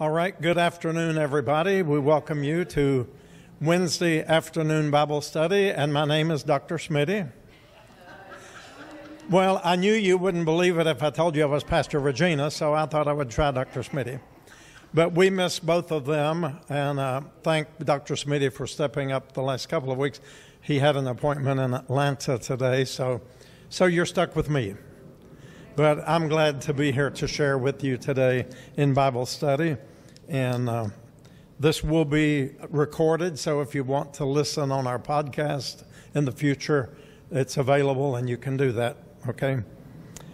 All right, good afternoon, everybody. We welcome you to Wednesday afternoon Bible study, and my name is Dr. Smitty. Well, I knew you wouldn't believe it if I told you I was Pastor Regina, so I thought I would try Dr. Smitty. But we miss both of them, and uh, thank Dr. Smitty for stepping up the last couple of weeks. He had an appointment in Atlanta today, so so you're stuck with me. But I'm glad to be here to share with you today in Bible study. And uh, this will be recorded, so if you want to listen on our podcast in the future, it's available and you can do that, okay?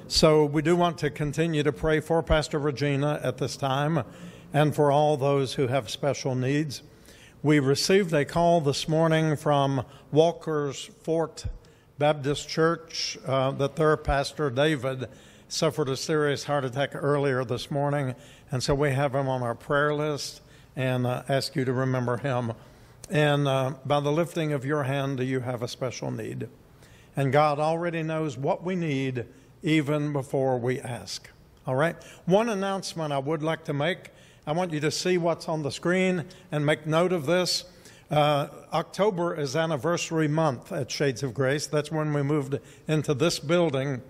So we do want to continue to pray for Pastor Regina at this time and for all those who have special needs. We received a call this morning from Walker's Fort Baptist Church uh, that their pastor, David, suffered a serious heart attack earlier this morning, and so we have him on our prayer list and uh, ask you to remember him. And uh, by the lifting of your hand, do you have a special need? And God already knows what we need even before we ask. All right? One announcement I would like to make I want you to see what's on the screen and make note of this. Uh, October is anniversary month at Shades of Grace. That's when we moved into this building.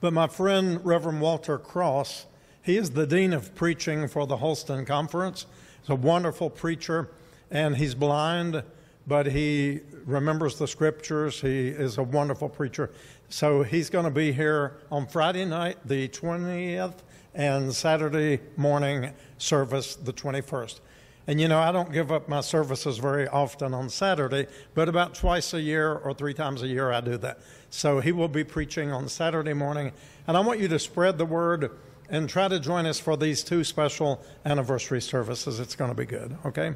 But my friend, Reverend Walter Cross, he is the Dean of Preaching for the Holston Conference. He's a wonderful preacher, and he's blind, but he remembers the scriptures. He is a wonderful preacher. So he's going to be here on Friday night, the 20th, and Saturday morning service, the 21st. And you know, I don't give up my services very often on Saturday, but about twice a year or three times a year I do that. So he will be preaching on Saturday morning. And I want you to spread the word and try to join us for these two special anniversary services. It's going to be good, okay?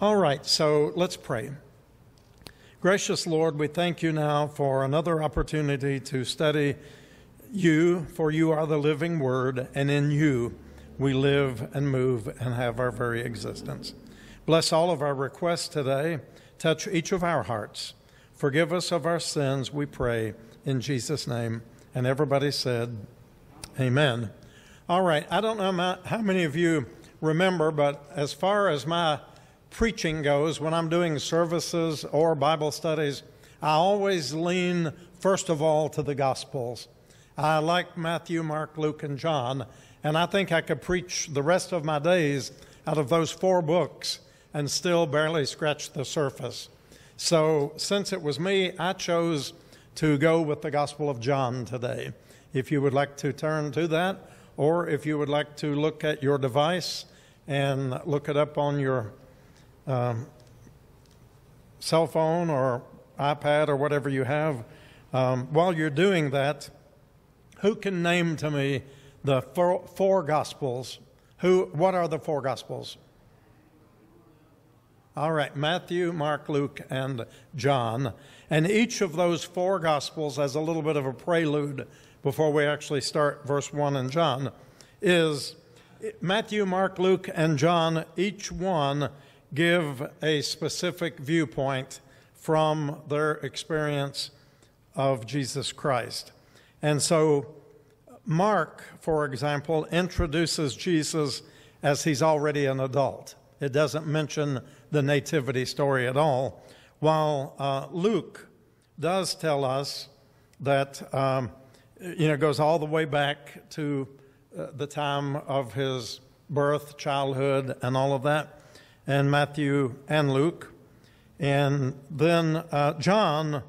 All right, so let's pray. Gracious Lord, we thank you now for another opportunity to study you, for you are the living word, and in you we live and move and have our very existence. Bless all of our requests today. Touch each of our hearts. Forgive us of our sins, we pray, in Jesus' name. And everybody said, Amen. All right, I don't know how many of you remember, but as far as my preaching goes, when I'm doing services or Bible studies, I always lean, first of all, to the Gospels. I like Matthew, Mark, Luke, and John and I think I could preach the rest of my days out of those four books and still barely scratch the surface. So, since it was me, I chose to go with the Gospel of John today. If you would like to turn to that, or if you would like to look at your device and look it up on your um, cell phone or iPad or whatever you have, um, while you're doing that, who can name to me the four, four Gospels. Who, what are the four Gospels? All right, Matthew, Mark, Luke, and John. And each of those four Gospels, as a little bit of a prelude before we actually start verse 1 in John, is Matthew, Mark, Luke, and John, each one give a specific viewpoint from their experience of Jesus Christ. And so Mark, for example, introduces Jesus as he's already an adult. It doesn't mention the nativity story at all, while uh, Luke does tell us that, um, you know, goes all the way back to uh, the time of his birth, childhood, and all of that, and Matthew and Luke. And then uh, John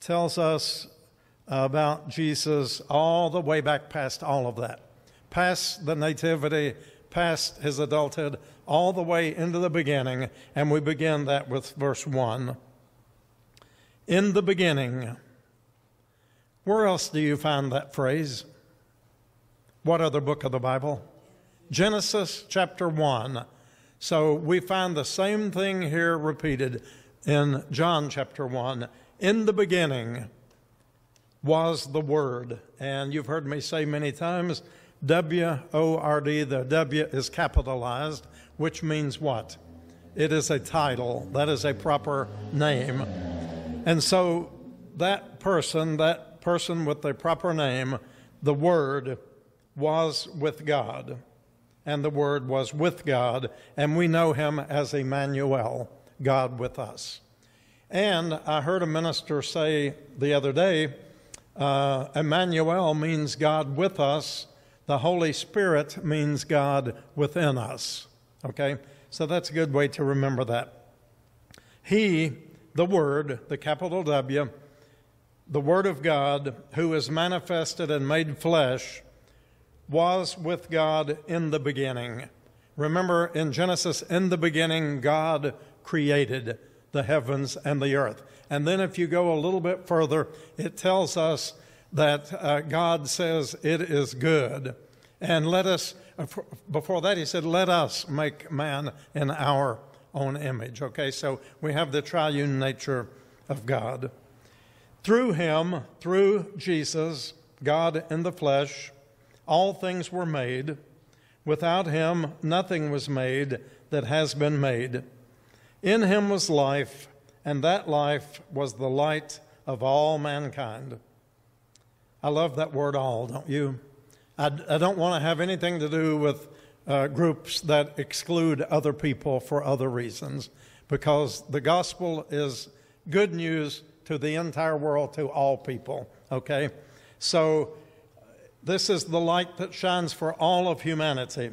tells us about Jesus all the way back past all of that, past the nativity, past his adulthood, all the way into the beginning. And we begin that with verse 1. In the beginning. Where else do you find that phrase? What other book of the Bible? Genesis chapter 1. So we find the same thing here repeated in John chapter 1. In the beginning was the Word. And you've heard me say many times W O R D, the W is capitalized, which means what? It is a title, that is a proper name. And so that person, that person with the proper name, the Word, was with God. and the Word was with God, and we know him as Emmanuel, God with us. And I heard a minister say the other day, uh, Emmanuel means God with us. The Holy Spirit means God within us. Okay? So that's a good way to remember that. He, the Word, the capital W, the Word of God, who is manifested and made flesh, was with God in the beginning. Remember in Genesis, in the beginning, God created the heavens and the earth. And then if you go a little bit further, it tells us that uh, God says it is good. And let us, uh, before that, he said, let us make man in our own image. Okay, so we have the triune nature of God. Through him, through Jesus, God in the flesh, all things were made. Without him, nothing was made that has been made. In him was life, and that life was the light of all mankind. I love that word all, don't you? I, I don't want to have anything to do with uh, groups that exclude other people for other reasons because the gospel is good news to the entire world, to all people, okay? So this is the light that shines for all of humanity.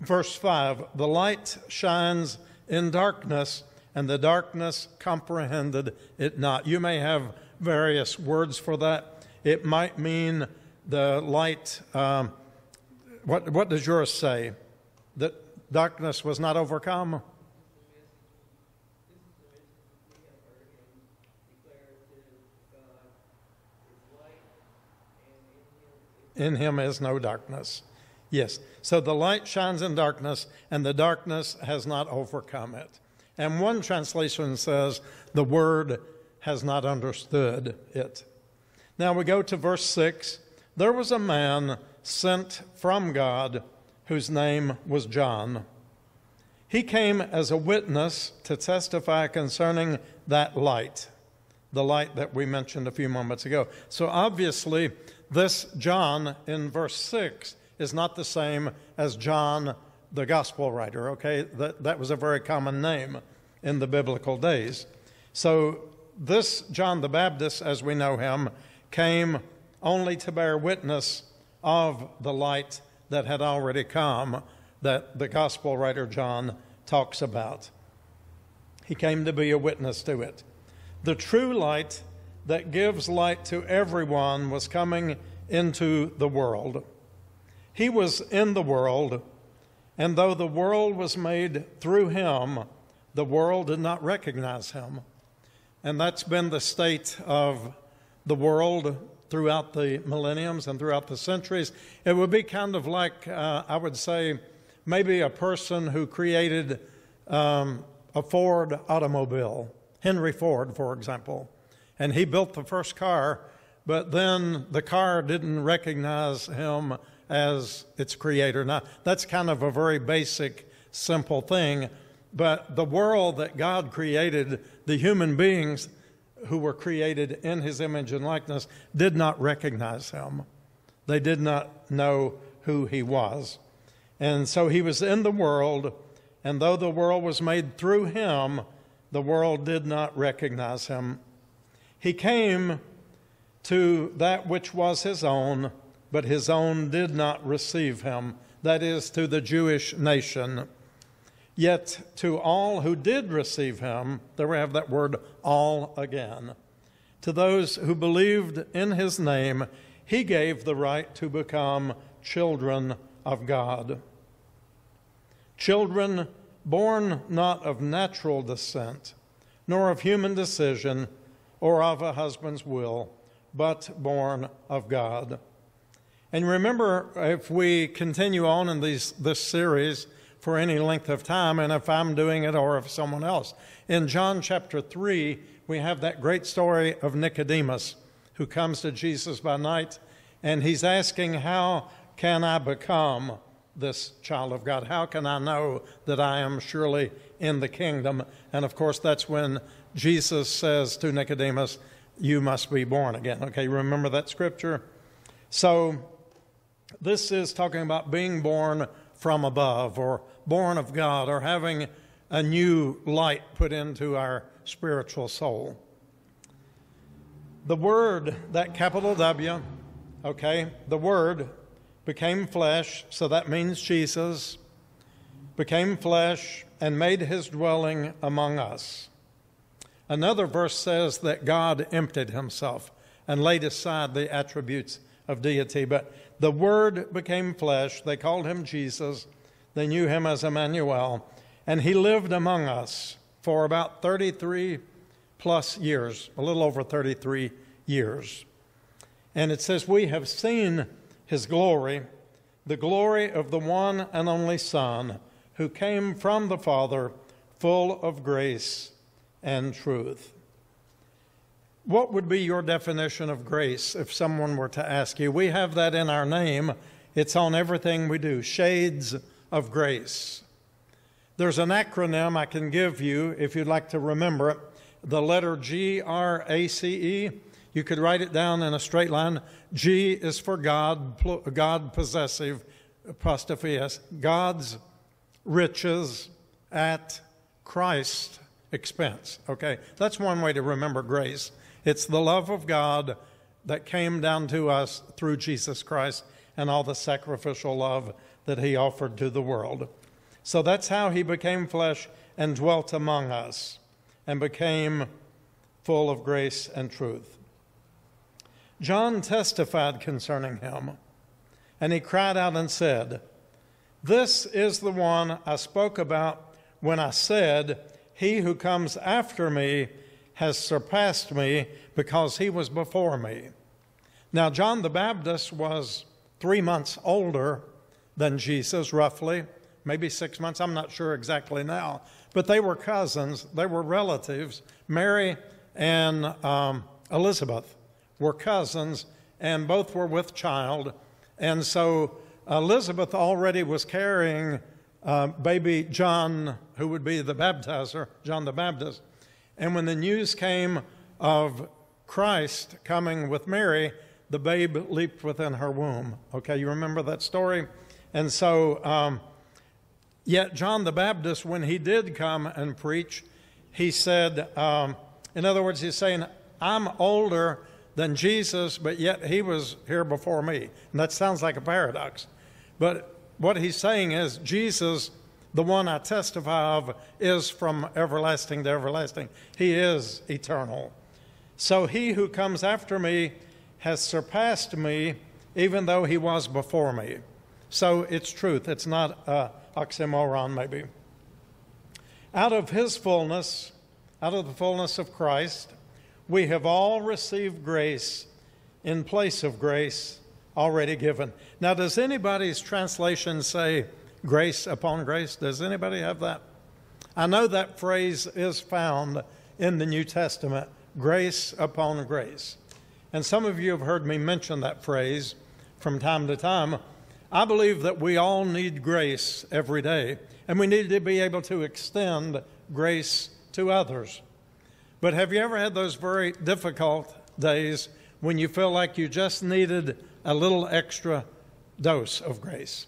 Verse 5 The light shines in darkness, and the darkness comprehended it not. You may have various words for that. It might mean the light. Um, what, what does yours say? That darkness was not overcome? In him is no darkness. Yes. So the light shines in darkness, and the darkness has not overcome it. And one translation says, the word has not understood it. Now we go to verse 6. There was a man sent from God whose name was John. He came as a witness to testify concerning that light, the light that we mentioned a few moments ago. So obviously, this John in verse 6 is not the same as John the gospel writer, okay? That, that was a very common name in the biblical days. So this John the Baptist, as we know him, came only to bear witness of the light that had already come that the gospel writer John talks about. He came to be a witness to it. The true light that gives light to everyone was coming into the world. He was in the world, and though the world was made through him, the world did not recognize him. And that's been the state of the world throughout the millenniums and throughout the centuries. It would be kind of like, uh, I would say, maybe a person who created um, a Ford automobile, Henry Ford, for example and he built the first car, but then the car didn't recognize him as its creator. Now, that's kind of a very basic, simple thing, but the world that God created, the human beings who were created in his image and likeness, did not recognize him. They did not know who he was. And so he was in the world, and though the world was made through him, the world did not recognize him he came to that which was his own, but his own did not receive him, that is, to the Jewish nation. Yet to all who did receive him, there we have that word all again. To those who believed in his name, he gave the right to become children of God. Children born not of natural descent, nor of human decision or of a husband's will, but born of God. And remember, if we continue on in these, this series for any length of time, and if I'm doing it or if someone else, in John chapter 3, we have that great story of Nicodemus who comes to Jesus by night, and he's asking, How can I become this child of God? How can I know that I am surely in the kingdom? And of course, that's when Jesus says to Nicodemus, You must be born again. Okay, remember that scripture? So This is talking about being born from above or born of God or having a new light put into our spiritual soul. The Word, that capital W, okay, the Word became flesh, so that means Jesus, became flesh and made his dwelling among us. Another verse says that God emptied himself and laid aside the attributes of deity. But the Word became flesh. They called him Jesus. They knew him as Emmanuel. And he lived among us for about 33 plus years, a little over 33 years. And it says, We have seen his glory, the glory of the one and only Son, who came from the Father, full of grace and truth. What would be your definition of grace if someone were to ask you? We have that in our name, it's on everything we do Shades of Grace. There's an acronym I can give you if you'd like to remember it. The letter G R A C E. You could write it down in a straight line. G is for God, God possessive, apostrophe S. God's riches at Christ's expense. Okay, that's one way to remember grace. It's the love of God that came down to us through Jesus Christ and all the sacrificial love that he offered to the world. So that's how he became flesh and dwelt among us and became full of grace and truth. John testified concerning him, and he cried out and said, This is the one I spoke about when I said, He who comes after me has surpassed me because he was before me. Now, John the Baptist was three months older than Jesus, roughly, maybe six months, I'm not sure exactly now, but they were cousins, they were relatives. Mary and um, Elizabeth were cousins, and both were with child. And so Elizabeth already was carrying uh, baby John, who would be the baptizer, John the Baptist. And when the news came of Christ coming with Mary, the babe leaped within her womb. Okay, you remember that story? And so, um, yet John the Baptist, when he did come and preach, he said, um, in other words, he's saying, I'm older than Jesus, but yet he was here before me. And that sounds like a paradox. But what he's saying is, Jesus the one I testify of is from everlasting to everlasting. He is eternal. So he who comes after me has surpassed me, even though he was before me. So it's truth. It's not a oxymoron, maybe. Out of his fullness, out of the fullness of Christ, we have all received grace in place of grace already given. Now, does anybody's translation say, grace upon grace. Does anybody have that? I know that phrase is found in the New Testament grace upon grace. And some of you have heard me mention that phrase from time to time. I believe that we all need grace every day, and we need to be able to extend grace to others. But have you ever had those very difficult days when you feel like you just needed a little extra dose of grace?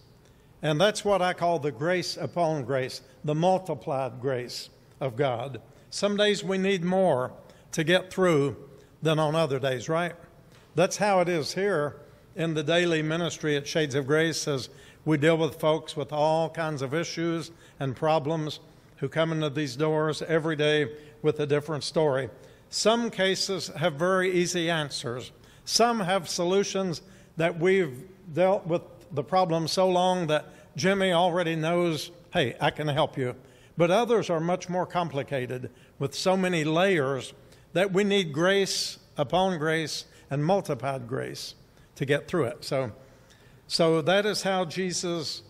And that's what I call the grace upon grace, the multiplied grace of God. Some days we need more to get through than on other days, right? That's how it is here in the daily ministry at Shades of Grace as we deal with folks with all kinds of issues and problems who come into these doors every day with a different story. Some cases have very easy answers. Some have solutions that we've dealt with the problem so long that Jimmy already knows, hey, I can help you. But others are much more complicated with so many layers that we need grace upon grace and multiplied grace to get through it. So, so that is how Jesus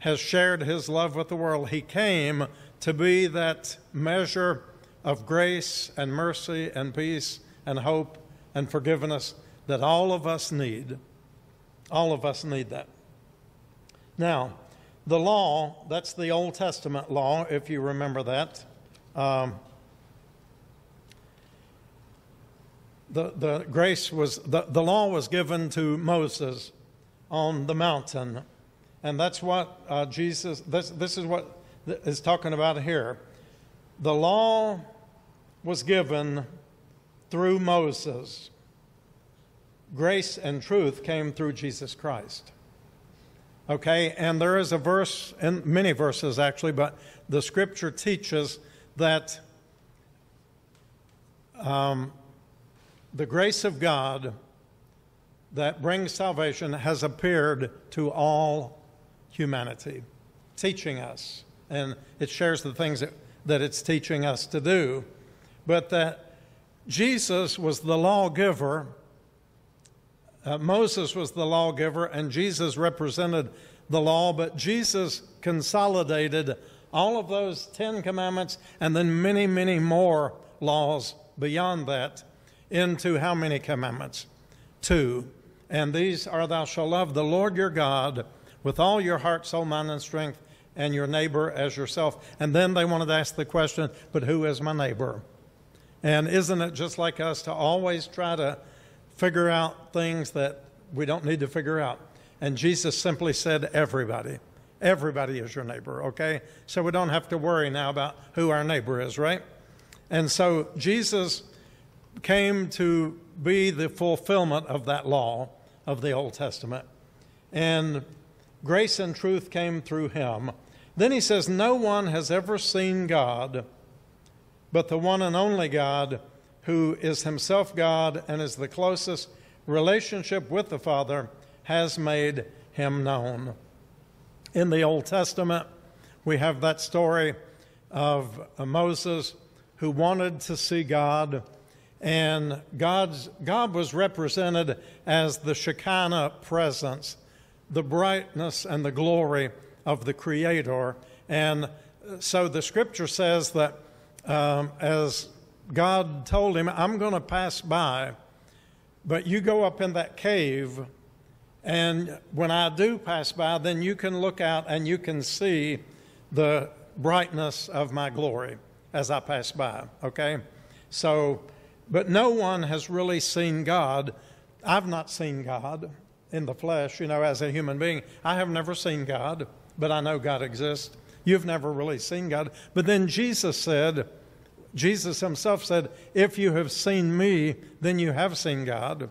has shared his love with the world. He came to be that measure of grace and mercy and peace and hope and forgiveness that all of us need. All of us need that. Now, the law, that's the Old Testament law, if you remember that. Um, the, the grace was, the, the law was given to Moses on the mountain. And that's what uh, Jesus, this, this is what is talking about here. The law was given through Moses, grace and truth came through Jesus Christ. Okay, and there is a verse, and many verses actually, but the scripture teaches that um, the grace of God that brings salvation has appeared to all humanity, teaching us. And it shares the things that, that it's teaching us to do. But that Jesus was the lawgiver, uh, Moses was the lawgiver, and Jesus represented the law, but Jesus consolidated all of those Ten Commandments and then many, many more laws beyond that into how many commandments? Two. And these are Thou shalt love the Lord your God with all your heart, soul, mind, and strength, and your neighbor as yourself. And then they wanted to ask the question, but who is my neighbor? And isn't it just like us to always try to figure out things that we don't need to figure out? And Jesus simply said, everybody. Everybody is your neighbor, okay? So we don't have to worry now about who our neighbor is, right? And so Jesus came to be the fulfillment of that law of the Old Testament. And grace and truth came through him. Then he says, No one has ever seen God but the one and only God who is himself God and is the closest relationship with the Father has made him known. In the Old Testament, we have that story of Moses who wanted to see God, and God's, God was represented as the Shekinah presence, the brightness and the glory of the Creator. And so the scripture says that um, as God told him, I'm going to pass by, but you go up in that cave, and when I do pass by, then you can look out and you can see the brightness of my glory as I pass by. Okay? So, but no one has really seen God. I've not seen God in the flesh, you know, as a human being. I have never seen God, but I know God exists. You've never really seen God. But then Jesus said, Jesus himself said, If you have seen me, then you have seen God.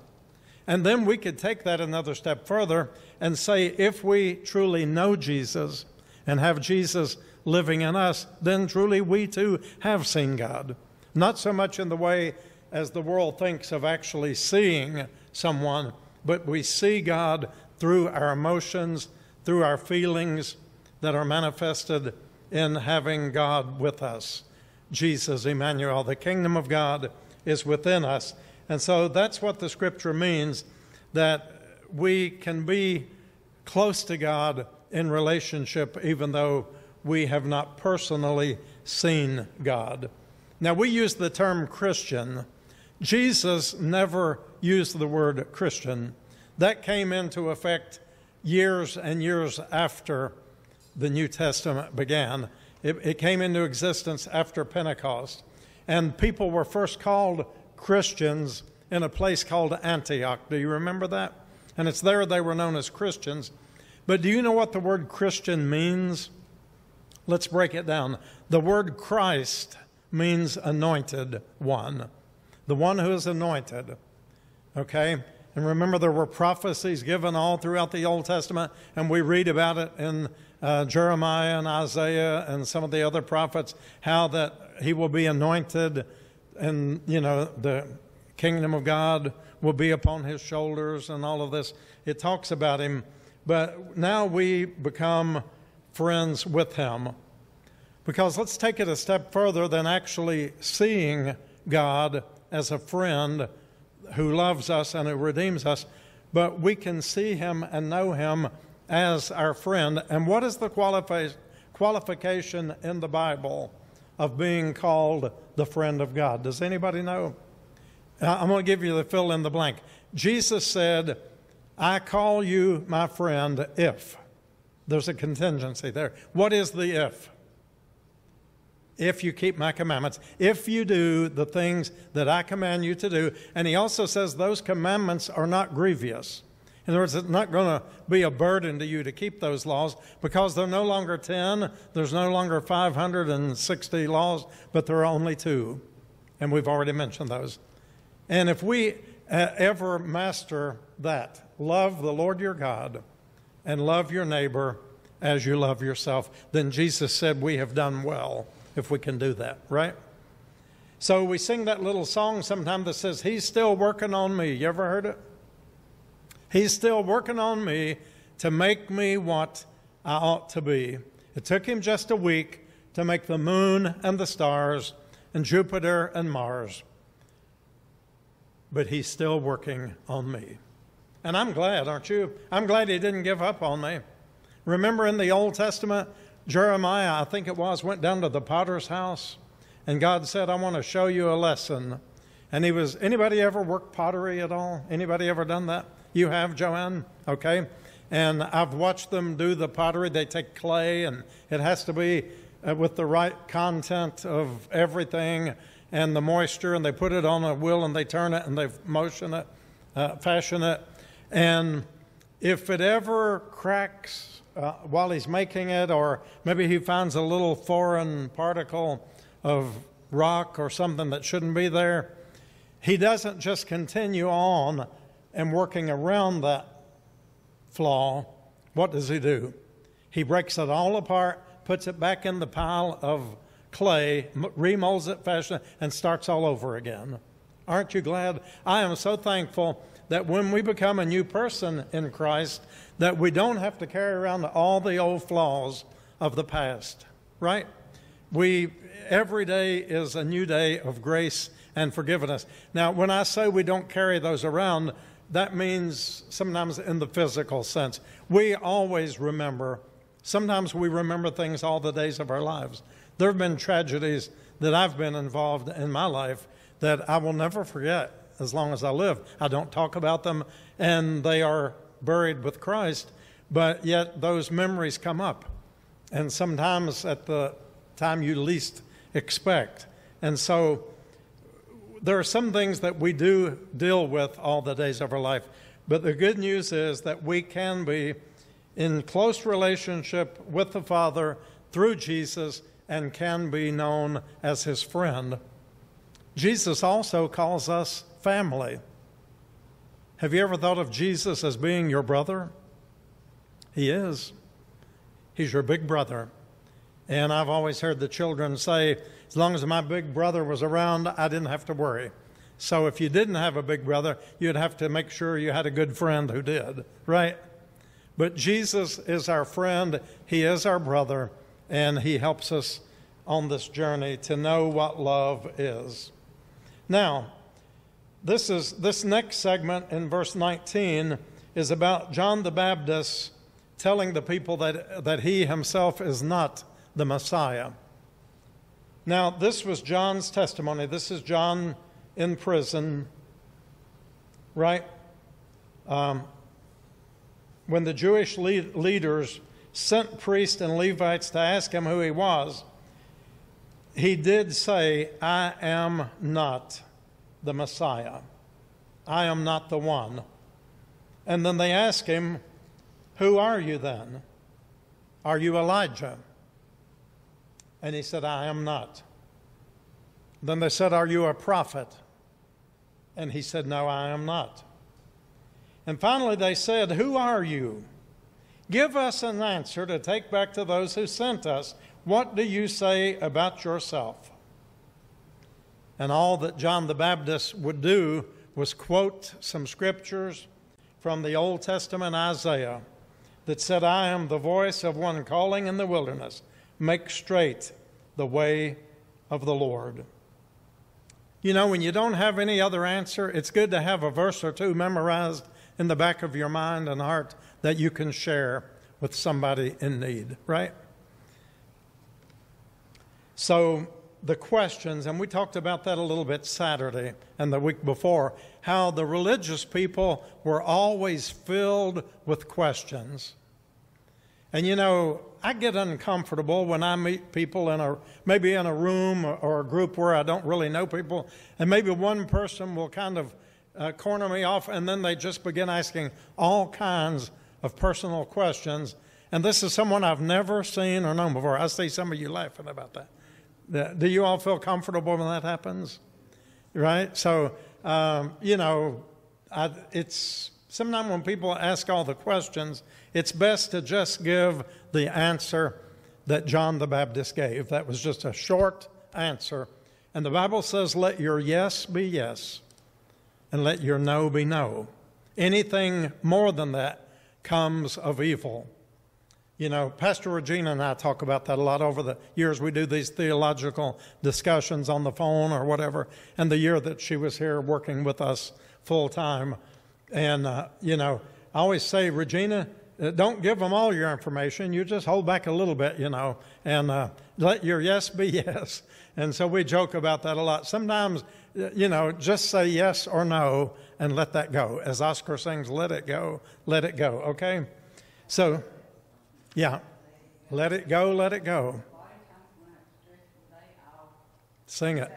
And then we could take that another step further and say, if we truly know Jesus and have Jesus living in us, then truly we too have seen God. Not so much in the way as the world thinks of actually seeing someone, but we see God through our emotions, through our feelings that are manifested in having God with us. Jesus, Emmanuel, the kingdom of God is within us. And so that's what the scripture means that we can be close to God in relationship even though we have not personally seen God. Now, we use the term Christian. Jesus never used the word Christian. That came into effect years and years after the New Testament began. It, it came into existence after Pentecost. And people were first called Christians in a place called Antioch. Do you remember that? And it's there they were known as Christians. But do you know what the word Christian means? Let's break it down. The word Christ means anointed one, the one who is anointed. Okay? And remember, there were prophecies given all throughout the Old Testament, and we read about it in uh, Jeremiah and Isaiah and some of the other prophets, how that he will be anointed and, you know, the kingdom of God will be upon his shoulders and all of this. It talks about him. But now we become friends with him. Because let's take it a step further than actually seeing God as a friend who loves us and who redeems us, but we can see him and know him as our friend. And what is the qualifi- qualification in the Bible of being called the friend of God? Does anybody know? I'm going to give you the fill in the blank. Jesus said, I call you my friend if. There's a contingency there. What is the if? If you keep my commandments, if you do the things that I command you to do. And he also says those commandments are not grievous. In other words, it's not going to be a burden to you to keep those laws because they're no longer 10, there's no longer 560 laws, but there are only two. And we've already mentioned those. And if we uh, ever master that, love the Lord your God and love your neighbor as you love yourself, then Jesus said we have done well if we can do that, right? So we sing that little song sometimes that says, He's still working on me. You ever heard it? He's still working on me to make me what I ought to be. It took him just a week to make the moon and the stars and Jupiter and Mars. But he's still working on me. And I'm glad, aren't you? I'm glad he didn't give up on me. Remember in the Old Testament, Jeremiah, I think it was, went down to the potter's house and God said, I want to show you a lesson. And he was, anybody ever worked pottery at all? Anybody ever done that? You have, Joanne? Okay. And I've watched them do the pottery. They take clay, and it has to be uh, with the right content of everything and the moisture, and they put it on a wheel and they turn it and they motion it, uh, fashion it. And if it ever cracks uh, while he's making it, or maybe he finds a little foreign particle of rock or something that shouldn't be there, he doesn't just continue on and working around that flaw, what does he do? He breaks it all apart, puts it back in the pile of clay, remolds it, fashion, and starts all over again. Aren't you glad? I am so thankful that when we become a new person in Christ, that we don't have to carry around all the old flaws of the past, right? We every day is a new day of grace and forgiveness. Now, when I say we don't carry those around, that means sometimes in the physical sense. We always remember, sometimes we remember things all the days of our lives. There have been tragedies that I've been involved in my life that I will never forget as long as I live. I don't talk about them, and they are buried with Christ, but yet those memories come up. And sometimes at the time you least expect. And so there are some things that we do deal with all the days of our life, but the good news is that we can be in close relationship with the Father through Jesus and can be known as his friend. Jesus also calls us family. Have you ever thought of Jesus as being your brother? He is. He's your big brother. And I've always heard the children say, as long as my big brother was around, I didn't have to worry. So if you didn't have a big brother, you'd have to make sure you had a good friend who did, right? But Jesus is our friend, He is our brother, and He helps us on this journey to know what love is. Now, this is this next segment in verse 19 is about John the Baptist telling the people that, that he himself is not the Messiah. Now, this was John's testimony. This is John in prison, right? Um, when the Jewish lead- leaders sent priests and Levites to ask him who he was, he did say, I am not the Messiah. I am not the one. And then they asked him, Who are you then? Are you Elijah? And he said, I am not. Then they said, Are you a prophet? And he said, No, I am not. And finally they said, Who are you? Give us an answer to take back to those who sent us. What do you say about yourself? And all that John the Baptist would do was quote some scriptures from the Old Testament Isaiah that said, I am the voice of one calling in the wilderness make straight the way of the Lord. You know, when you don't have any other answer, it's good to have a verse or two memorized in the back of your mind and heart that you can share with somebody in need, right? So, the questions, and we talked about that a little bit Saturday and the week before, how the religious people were always filled with questions. And you know, I get uncomfortable when I meet people in a maybe in a room or a group where I don't really know people, and maybe one person will kind of uh, corner me off, and then they just begin asking all kinds of personal questions. And this is someone I've never seen or known before. I see some of you laughing about that. Do you all feel comfortable when that happens? Right? So, um, you know, I, it's sometimes when people ask all the questions, it's best to just give the answer that John the Baptist gave. That was just a short answer. And the Bible says, let your yes be yes, and let your no be no. Anything more than that comes of evil. You know, Pastor Regina and I talk about that a lot over the years. We do these theological discussions on the phone or whatever. And the year that she was here working with us full time, and, uh, you know, I always say, Regina, don't give them all your information. You just hold back a little bit, you know, and uh, let your yes be yes. And so we joke about that a lot. Sometimes, uh, you know, just say yes or no and let that go. As Oscar sings, let it go, let it go, okay? So, yeah, let it go, let it go. Sing it.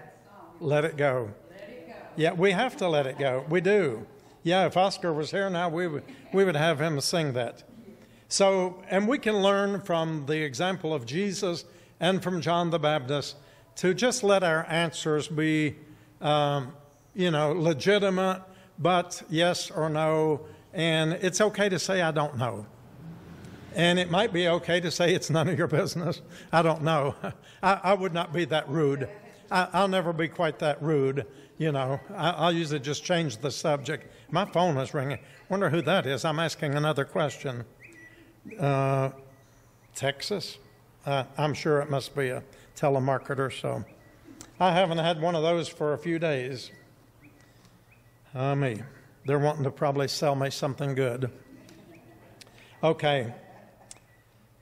Let it go. Yeah, we have to let it go. We do. Yeah, if Oscar was here now, we would, we would have him sing that. So, and we can learn from the example of Jesus and from John the Baptist to just let our answers be, um, you know, legitimate, but yes or no. And it's okay to say, I don't know. And it might be okay to say it's none of your business. I don't know. I, I would not be that rude. I, will never be quite that rude. You know, I, will usually just change the subject. My phone is ringing. Wonder who that is. I'm asking another question. Uh, Texas? Uh, I'm sure it must be a telemarketer, so I haven't had one of those for a few days. Uh, me. They're wanting to probably sell me something good. Okay.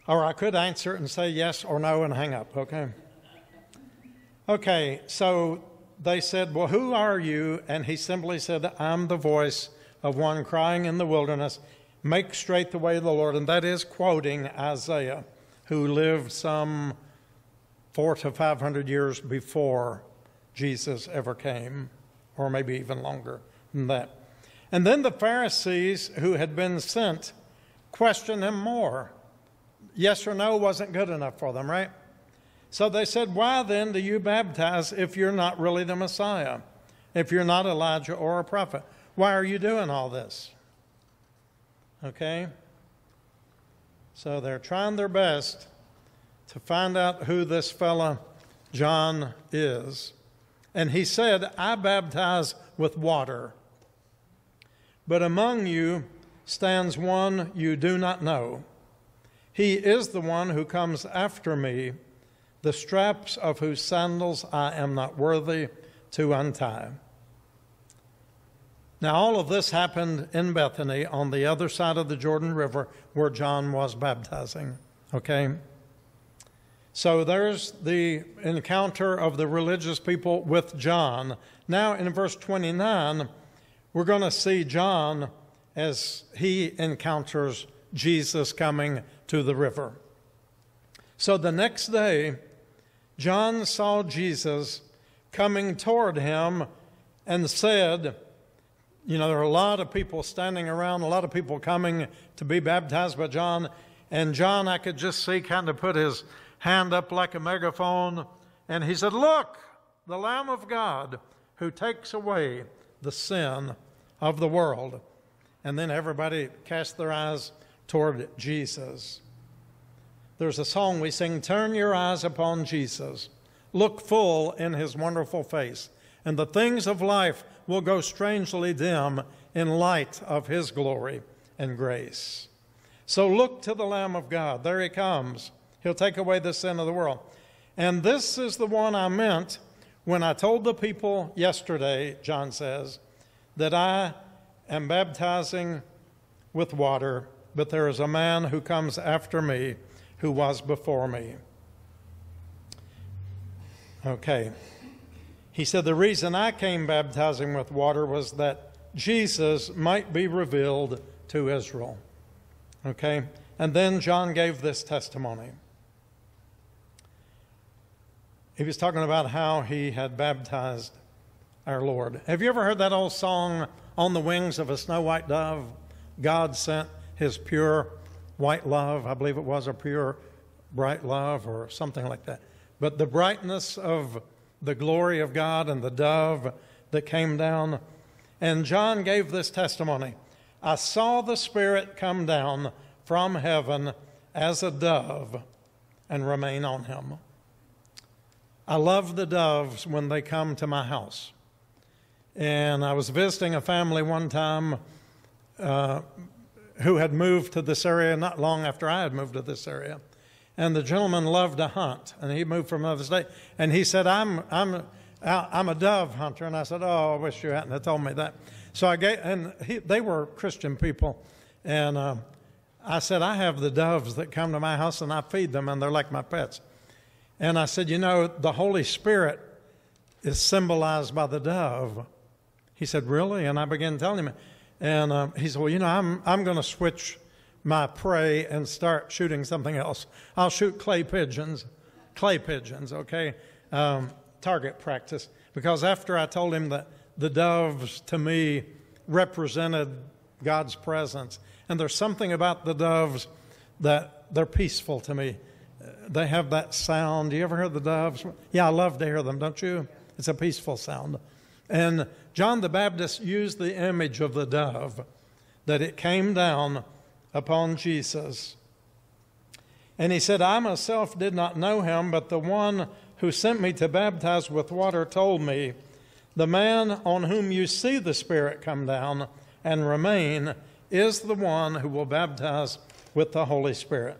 Or I could answer it and say yes or no and hang up, okay? Okay, so they said, Well, who are you? And he simply said, I'm the voice of one crying in the wilderness, Make straight the way of the Lord. And that is quoting Isaiah, who lived some four to five hundred years before Jesus ever came, or maybe even longer than that. And then the Pharisees who had been sent questioned him more. Yes or no wasn't good enough for them, right? So they said, Why then do you baptize if you're not really the Messiah? If you're not Elijah or a prophet? Why are you doing all this? Okay? So they're trying their best to find out who this fella John is. And he said, I baptize with water, but among you stands one you do not know. He is the one who comes after me the straps of whose sandals I am not worthy to untie. Now, all of this happened in Bethany on the other side of the Jordan River where John was baptizing. Okay? So there's the encounter of the religious people with John. Now, in verse 29, we're going to see John as he encounters Jesus coming to the river. So the next day, John saw Jesus coming toward him and said, You know, there are a lot of people standing around, a lot of people coming to be baptized by John. And John, I could just see, kind of put his hand up like a megaphone. And he said, Look, the Lamb of God who takes away the sin of the world. And then everybody cast their eyes toward Jesus. There's a song we sing Turn your eyes upon Jesus, look full in his wonderful face, and the things of life will go strangely dim in light of his glory and grace. So look to the Lamb of God. There he comes. He'll take away the sin of the world. And this is the one I meant when I told the people yesterday, John says, that I am baptizing with water, but there is a man who comes after me who was before me. Okay. He said, The reason I came baptizing with water was that Jesus might be revealed to Israel. Okay? And then John gave this testimony. He was talking about how he had baptized our Lord. Have you ever heard that old song, on the wings of a snow white dove, God sent his pure white love. I believe it was a pure bright love or something like that. But the brightness of the glory of God and the dove that came down. And John gave this testimony I saw the Spirit come down from heaven as a dove and remain on him. I love the doves when they come to my house. And I was visiting a family one time uh, who had moved to this area not long after I had moved to this area. And the gentleman loved to hunt, and he moved from another state. And he said, I'm, I'm, I'm a dove hunter. And I said, Oh, I wish you hadn't have told me that. So I gave, and he, they were Christian people. And uh, I said, I have the doves that come to my house, and I feed them, and they're like my pets. And I said, You know, the Holy Spirit is symbolized by the dove. He said, Really? And I began telling him. And uh, he said, Well, you know, I'm, I'm going to switch my prey and start shooting something else. I'll shoot clay pigeons, clay pigeons, okay? Um, target practice. Because after I told him that the doves to me represented God's presence, and there's something about the doves that they're peaceful to me. They have that sound. You ever hear the doves? Yeah, I love to hear them, don't you? It's a peaceful sound. And John the Baptist used the image of the dove, that it came down upon Jesus. And he said, I myself did not know him, but the one who sent me to baptize with water told me, The man on whom you see the Spirit come down and remain is the one who will baptize with the Holy Spirit.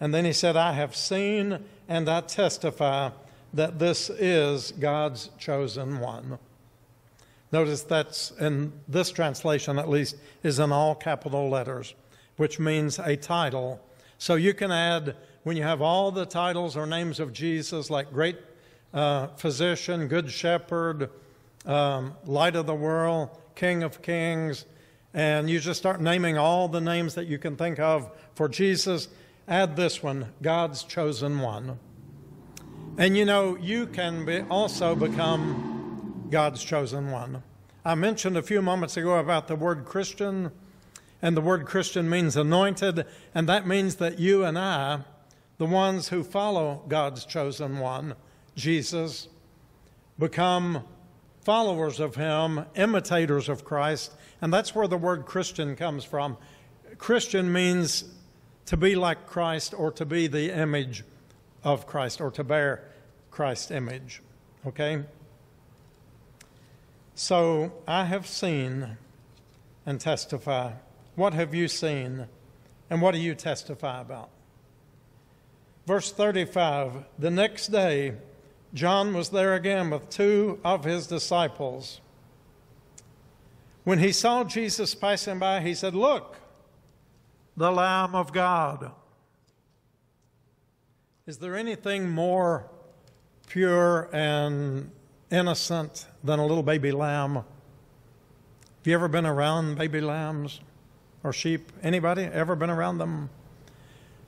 And then he said, I have seen and I testify that this is God's chosen one. Notice that's in this translation, at least, is in all capital letters, which means a title. So you can add, when you have all the titles or names of Jesus, like Great uh, Physician, Good Shepherd, um, Light of the World, King of Kings, and you just start naming all the names that you can think of for Jesus, add this one God's chosen one. And you know, you can be also become God's chosen one. I mentioned a few moments ago about the word Christian, and the word Christian means anointed, and that means that you and I, the ones who follow God's chosen one, Jesus, become followers of Him, imitators of Christ, and that's where the word Christian comes from. Christian means to be like Christ or to be the image of Christ or to bear Christ's image. Okay? So I have seen and testify. What have you seen and what do you testify about? Verse 35 The next day, John was there again with two of his disciples. When he saw Jesus passing by, he said, Look, the Lamb of God. Is there anything more pure and innocent than a little baby lamb. Have you ever been around baby lambs or sheep? Anybody ever been around them?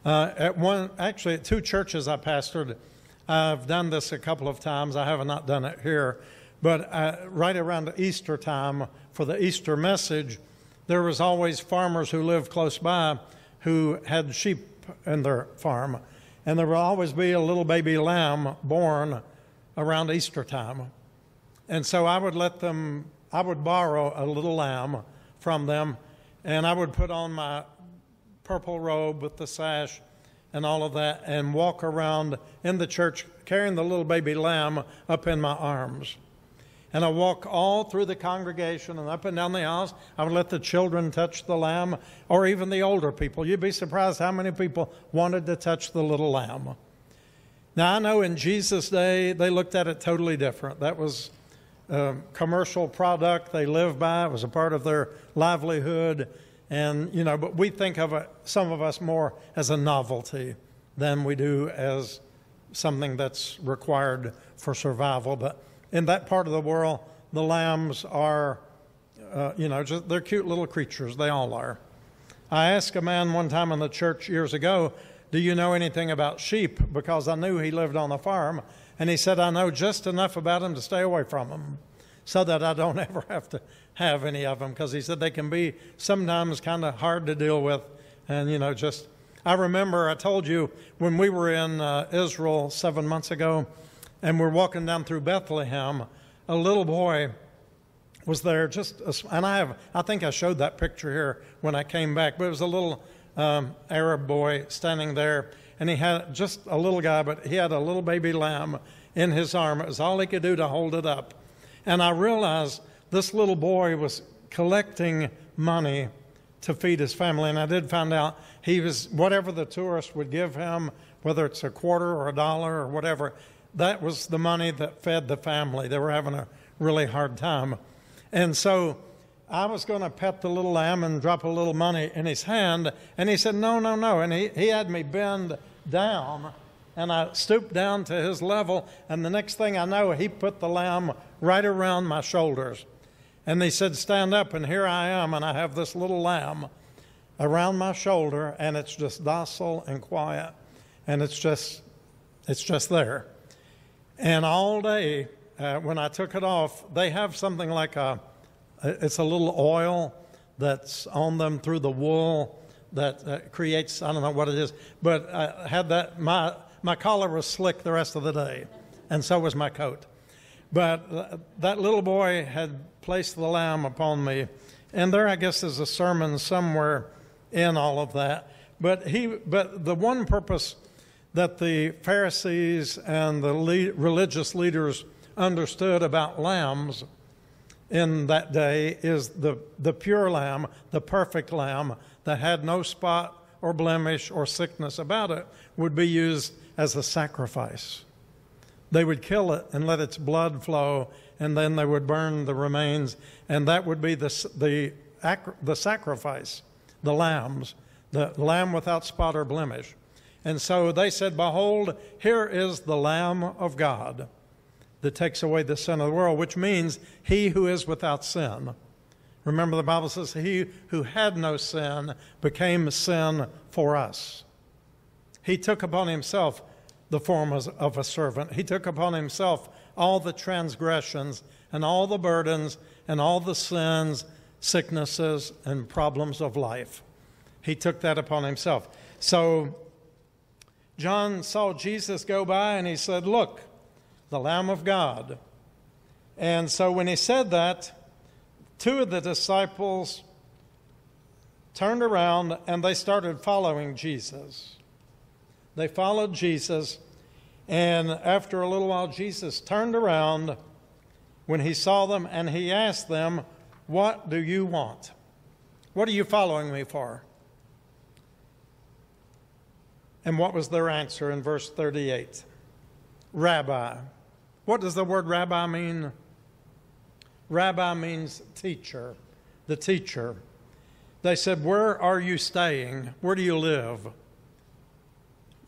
Uh, at one, actually, at two churches I pastored, I've done this a couple of times. I have not done it here, but uh, right around Easter time for the Easter message, there was always farmers who lived close by who had sheep in their farm, and there would always be a little baby lamb born around Easter time. And so I would let them, I would borrow a little lamb from them, and I would put on my purple robe with the sash and all of that and walk around in the church carrying the little baby lamb up in my arms. And I walk all through the congregation and up and down the aisles. I would let the children touch the lamb or even the older people. You'd be surprised how many people wanted to touch the little lamb. Now, I know in Jesus' day, they looked at it totally different. That was a commercial product they lived by, it was a part of their livelihood. And, you know, but we think of it, some of us, more as a novelty than we do as something that's required for survival. But in that part of the world, the lambs are, uh, you know, just, they're cute little creatures. They all are. I asked a man one time in the church years ago do you know anything about sheep? Because I knew he lived on a farm. And he said, I know just enough about them to stay away from them. so that I don't ever have to have any of them because he said they can be sometimes kind of hard to deal with. And, you know, just, I remember I told you when we were in uh, Israel seven months ago and we're walking down through Bethlehem, a little boy was there just, and I have, I think I showed that picture here when I came back, but it was a little um, Arab boy standing there, and he had just a little guy, but he had a little baby lamb in his arm. It was all he could do to hold it up. And I realized this little boy was collecting money to feed his family. And I did find out he was, whatever the tourist would give him, whether it's a quarter or a dollar or whatever, that was the money that fed the family. They were having a really hard time. And so I was going to pet the little lamb and drop a little money in his hand. And he said, No, no, no. And he, he had me bend down. And I stooped down to his level. And the next thing I know, he put the lamb right around my shoulders. And he said, Stand up. And here I am. And I have this little lamb around my shoulder. And it's just docile and quiet. And it's just, it's just there. And all day, uh, when I took it off, they have something like a, it's a little oil that's on them through the wool that uh, creates, I don't know what it is, but I had that, my, my collar was slick the rest of the day, and so was my coat. But uh, that little boy had placed the lamb upon me, and there, I guess, is a sermon somewhere in all of that. But he, but the one purpose that the Pharisees and the le- religious leaders understood about lambs in that day is the, the pure lamb, the perfect lamb that had no spot or blemish or sickness about it, would be used as a sacrifice. They would kill it and let its blood flow, and then they would burn the remains, and that would be the, the, the sacrifice, the lambs, the lamb without spot or blemish. And so they said, Behold, here is the Lamb of God that takes away the sin of the world, which means he who is without sin. Remember, the Bible says, He who had no sin became sin for us. He took upon himself the form of a servant. He took upon himself all the transgressions and all the burdens and all the sins, sicknesses, and problems of life. He took that upon himself. So John saw Jesus go by and he said, Look, the Lamb of God. And so when he said that, two of the disciples turned around and they started following Jesus. They followed Jesus, and after a little while, Jesus turned around when he saw them and he asked them, What do you want? What are you following me for? And what was their answer in verse 38? Rabbi. What does the word rabbi mean? Rabbi means teacher, the teacher. They said, Where are you staying? Where do you live?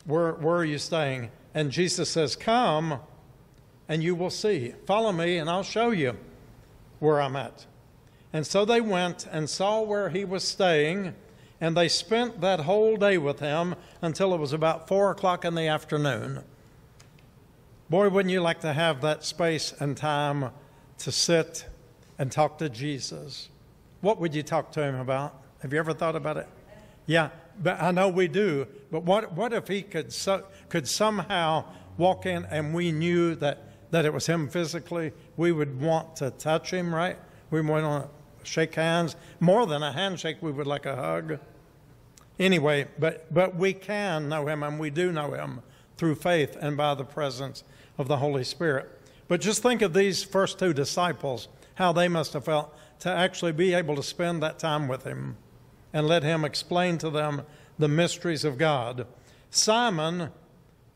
Where, where are you staying? And Jesus says, Come and you will see. Follow me and I'll show you where I'm at. And so they went and saw where he was staying, and they spent that whole day with him until it was about four o'clock in the afternoon. Boy, wouldn't you like to have that space and time to sit and talk to Jesus? What would you talk to him about? Have you ever thought about it? Yeah, but I know we do. But what, what if he could, so, could somehow walk in and we knew that, that it was him physically? We would want to touch him, right? We would want to shake hands. More than a handshake, we would like a hug. Anyway, but, but we can know him and we do know him through faith and by the presence of the Holy Spirit. But just think of these first two disciples, how they must have felt to actually be able to spend that time with him and let him explain to them the mysteries of God. Simon,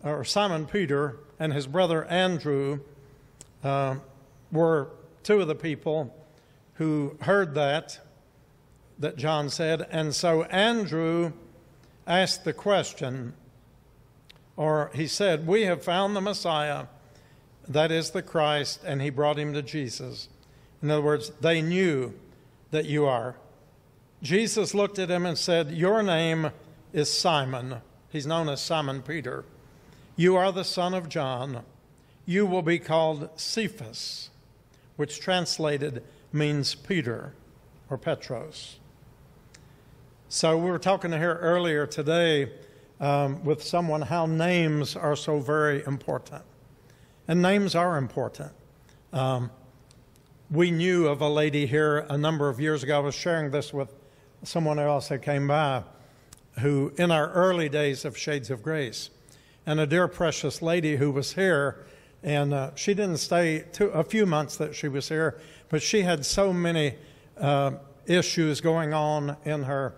or Simon Peter, and his brother Andrew uh, were two of the people who heard that, that John said. And so Andrew asked the question, or he said, We have found the Messiah that is the Christ, and he brought him to Jesus. In other words, they knew that you are. Jesus looked at him and said, Your name is Simon. He's known as Simon Peter. You are the son of John. You will be called Cephas, which translated means Peter or Petros. So we were talking here earlier today um, with someone how names are so very important. And names are important. Um, we knew of a lady here a number of years ago. I was sharing this with someone else that came by who, in our early days of Shades of Grace, and a dear precious lady who was here, and uh, she didn't stay a few months that she was here, but she had so many uh, issues going on in her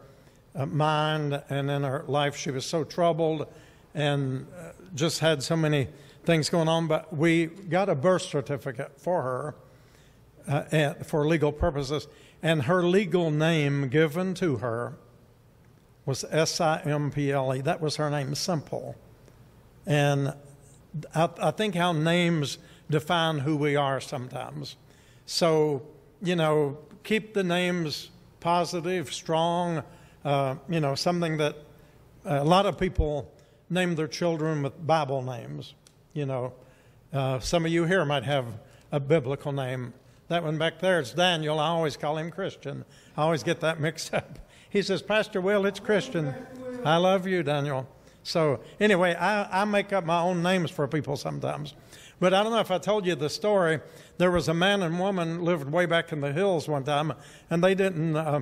uh, mind and in her life. She was so troubled and uh, just had so many things going on. But we got a birth certificate for her uh, for legal purposes, and her legal name given to her was S I M P L E. That was her name, Simple. And I, I, think how names define who we are sometimes. So, you know, keep the names positive, strong, uh, you know, something that a lot of people name their children with Bible names. You know, uh, some of you here might have a biblical name. That one back there is Daniel. I always call him Christian. I always get that mixed up. He says, Pastor Will, it's Christian. I love you, Daniel. So, anyway, I, I make up my own names for people sometimes. But I don't know if I told you the story. There was a man and woman lived way back in the hills one time, and they didn't uh,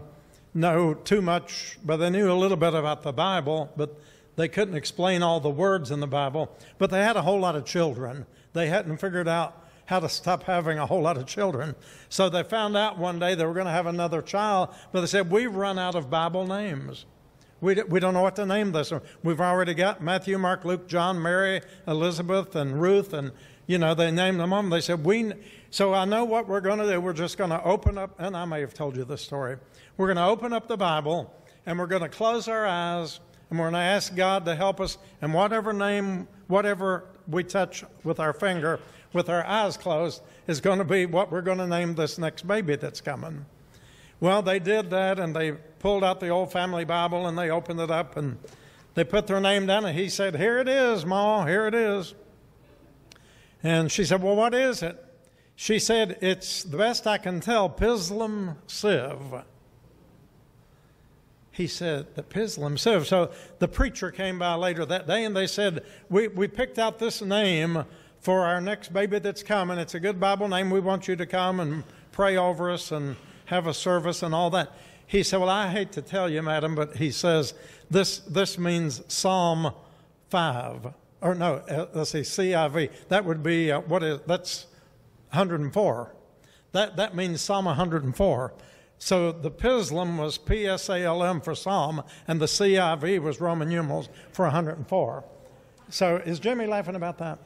know too much, but they knew a little bit about the Bible, but they couldn't explain all the words in the Bible. But they had a whole lot of children. They hadn't figured out how to stop having a whole lot of children. So they found out one day they were going to have another child, but they said, We've run out of Bible names. We, we don't know what to name this. We've already got Matthew, Mark, Luke, John, Mary, Elizabeth, and Ruth, and you know, they named them all. They said, we, so I know what we're going to do. We're just going to open up, and I may have told you this story. We're going to open up the Bible, and we're going to close our eyes, and we're going to ask God to help us, and whatever name, whatever we touch with our finger, with our eyes closed, is going to be what we're going to name this next baby that's coming. Well, they did that, and they pulled out the old family Bible, and they opened it up, and they put their name down, and he said, Here it is, Ma, here it is. And she said, Well, what is it? She said, It's the best I can tell, Pislim Siv. He said, The Pislim Siv. So the preacher came by later that day and they said, we, we picked out this name for our next baby that's coming. It's a good Bible name. We want you to come and pray over us and have a service and all that. He said, Well, I hate to tell you, madam, but he says, This, this means Psalm 5 or no, uh, let's see, CIV. That would be, uh, what is, that's 104. That, that means Psalm 104. So the Pislim was P S A L M for Psalm, and the CIV was Roman numerals for 104. So is Jimmy laughing about that?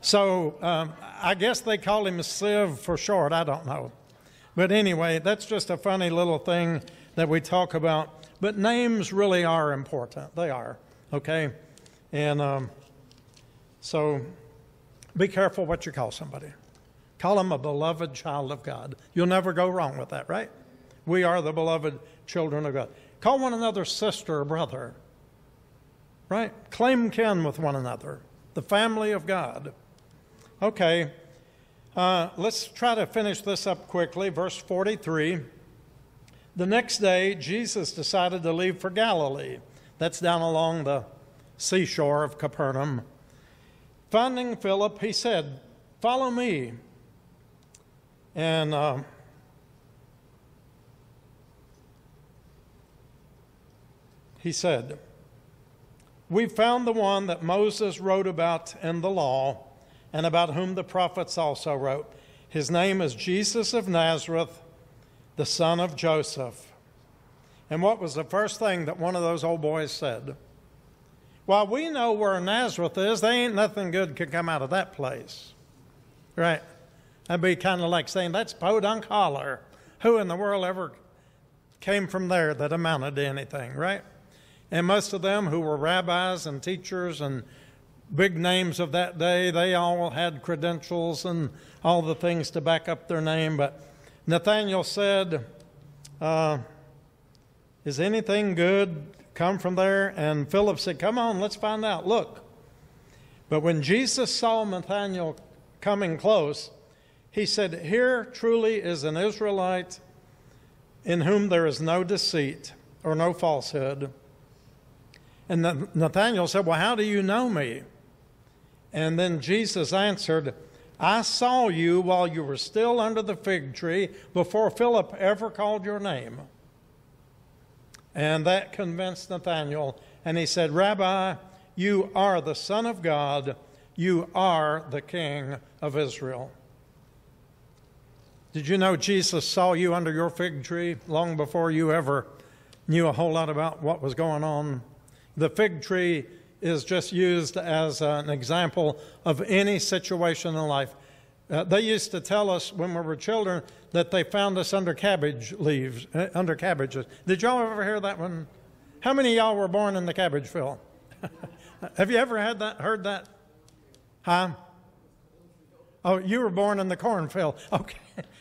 So um, I guess they call him Siv for short. I don't know. But anyway, that's just a funny little thing that we talk about. But names really are important. They are, okay? And um, so be careful what you call somebody. Call them a beloved child of God. You'll never go wrong with that, right? We are the beloved children of God. Call one another sister or brother, right? Claim kin with one another, the family of God. Okay, uh, let's try to finish this up quickly. Verse 43. The next day, Jesus decided to leave for Galilee. That's down along the seashore of Capernaum. Finding Philip, he said, Follow me. And uh, he said, We found the one that Moses wrote about in the law and about whom the prophets also wrote. His name is Jesus of Nazareth, the son of Joseph. And what was the first thing that one of those old boys said? While we know where Nazareth is, there ain't nothing good could come out of that place. Right? That'd be kind of like saying, that's Podunk Holler. Who in the world ever came from there that amounted to anything, right? And most of them who were rabbis and teachers and big names of that day, they all had credentials and all the things to back up their name. But Nathanael said, uh, Is anything good come from there? And Philip said, Come on, let's find out. Look. But when Jesus saw Nathanael coming close, he said, Here truly is an Israelite in whom there is no deceit or no falsehood. And Nathanael said, Well, how do you know me? And then Jesus answered, I saw you while you were still under the fig tree before Philip ever called your name. And that convinced Nathanael. And he said, Rabbi, you are the Son of God. You are the King of Israel. Did you know Jesus saw you under your fig tree long before you ever knew a whole lot about what was going on? The fig tree is just used as an example of any situation in life. Uh, they used to tell us when we were children that they found us under cabbage leaves, uh, under cabbages. Did y'all ever hear that one? How many y'all were born in the cabbage field? Have you ever had that? Heard that? Huh? Oh, you were born in the cornfield. Okay.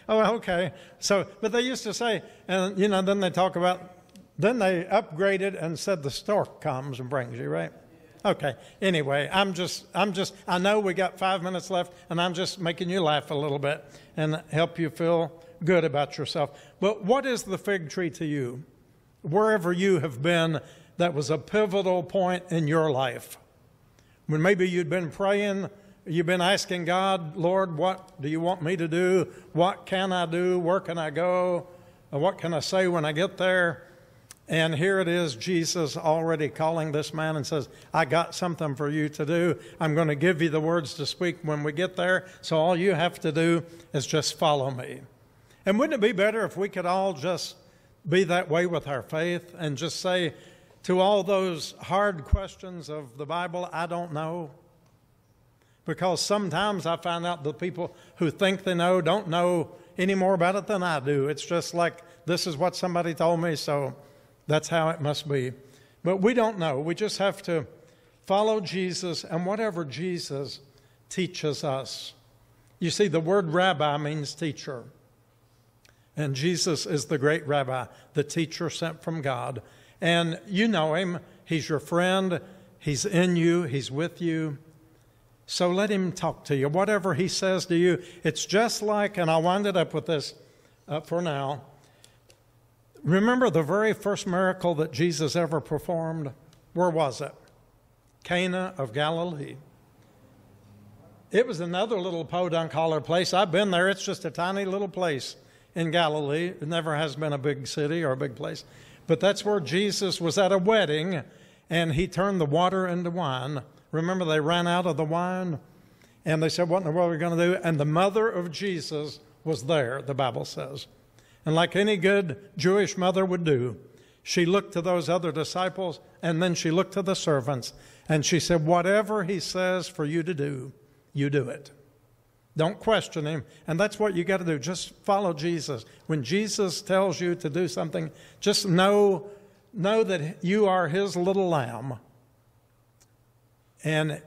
Oh, okay. So, but they used to say, and you know, then they talk about, then they upgraded and said the stork comes and brings you, right? Okay. Anyway, I'm just, I'm just, I know we got five minutes left, and I'm just making you laugh a little bit and help you feel good about yourself. But what is the fig tree to you? Wherever you have been, that was a pivotal point in your life. When maybe you'd been praying, you've been asking God, Lord, what do you want me to do? What can I do? Where can I go? What can I say when I get there? And here it is, Jesus already calling this man and says, I got something for you to do. I'm going to give you the words to speak when we get there. So all you have to do is just follow me. And wouldn't it be better if we could all just be that way with our faith and just say to all those hard questions of the Bible, I don't know? Because sometimes I find out the people who think they know don't know any more about it than I do. It's just like, this is what somebody told me, so that's how it must be. But we don't know. We just have to follow Jesus and whatever Jesus teaches us. You see, the word rabbi means teacher. And Jesus is the great rabbi, the teacher sent from God. And you know him. He's your friend. He's in you. He's with you. So let him talk to you. Whatever he says to you, it's just like, and wind it up with this uh, for now. Remember the very first miracle that Jesus ever performed? Where was it? Cana of Galilee. It was another little podunk holler place. I've been there. It's just a tiny little place in Galilee. It never has been a big city or a big place. But that's where Jesus was at a wedding and he turned the water into wine. Remember, they ran out of the wine and they said, What in the world are we going to do? And the mother of Jesus was there, the Bible says. And like any good Jewish mother would do, she looked to those other disciples and then she looked to the servants and she said, Whatever he says for you to do, you do it. Don't question him. And that's what you got to do. Just follow Jesus. When Jesus tells you to do something, just know, know that you are his little lamb and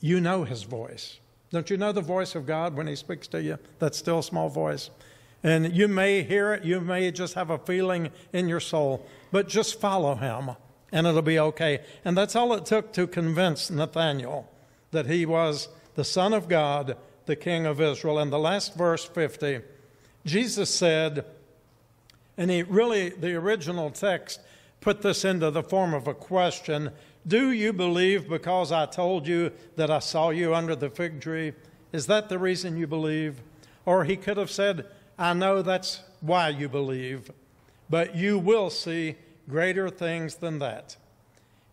you know his voice. Don't you know the voice of God when he speaks to you? That still a small voice. And you may hear it, you may just have a feeling in your soul, but just follow him and it'll be okay. And that's all it took to convince Nathanael that he was the Son of God, the King of Israel. And the last verse 50, Jesus said, and he really, the original text put this into the form of a question Do you believe because I told you that I saw you under the fig tree? Is that the reason you believe? Or he could have said, I know that's why you believe, but you will see greater things than that.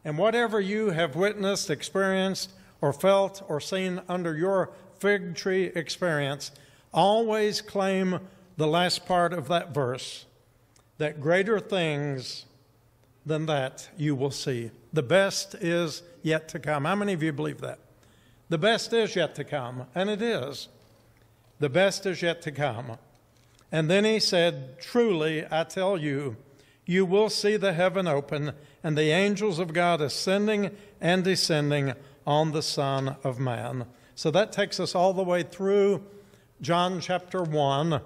And whatever you have witnessed, experienced, or felt or seen under your fig tree experience, always claim the last part of that verse that greater things than that you will see. The best is yet to come. How many of you believe that? The best is yet to come, and it is. The best is yet to come. And then he said, Truly, I tell you, you will see the heaven open and the angels of God ascending and descending on the Son of Man. So that takes us all the way through John chapter 1.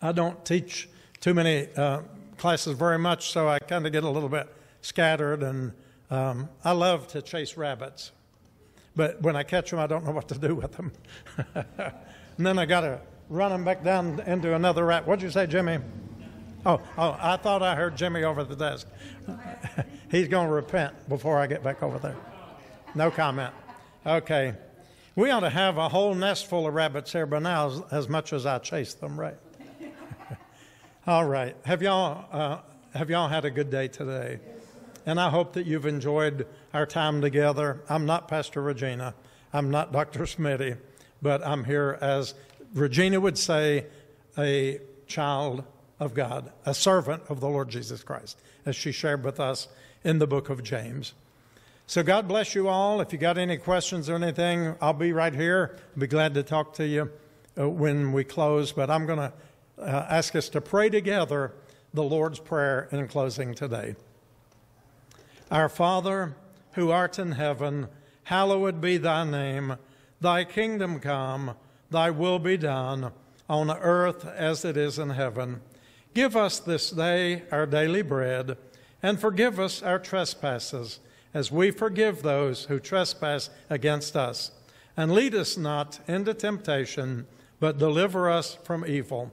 I don't teach too many uh, classes very much, so I kind of get a little bit scattered, and um, I love to chase rabbits. But when I catch them, I don't know what to do with them. and then I got to run them back down into another rat. What'd you say, Jimmy? Oh, oh, I thought I heard Jimmy over the desk. He's going to repent before I get back over there. No comment. Okay. We ought to have a whole nest full of rabbits here by now, as, as much as I chase them, right? All right. Have y'all, uh, have y'all had a good day today? And I hope that you've enjoyed our time together. I'm not Pastor Regina. I'm not Dr. Smitty, but I'm here as Regina would say, a child of God, a servant of the Lord Jesus Christ, as she shared with us in the book of James. So God bless you all. If you got any questions or anything, I'll be right here. I'll be glad to talk to you uh, when we close. But I'm going to uh, ask us to pray together the Lord's Prayer in closing today. Our Father, who art in heaven, hallowed be thy name. Thy kingdom come, thy will be done, on earth as it is in heaven. Give us this day our daily bread, and forgive us our trespasses, as we forgive those who trespass against us. And lead us not into temptation, but deliver us from evil.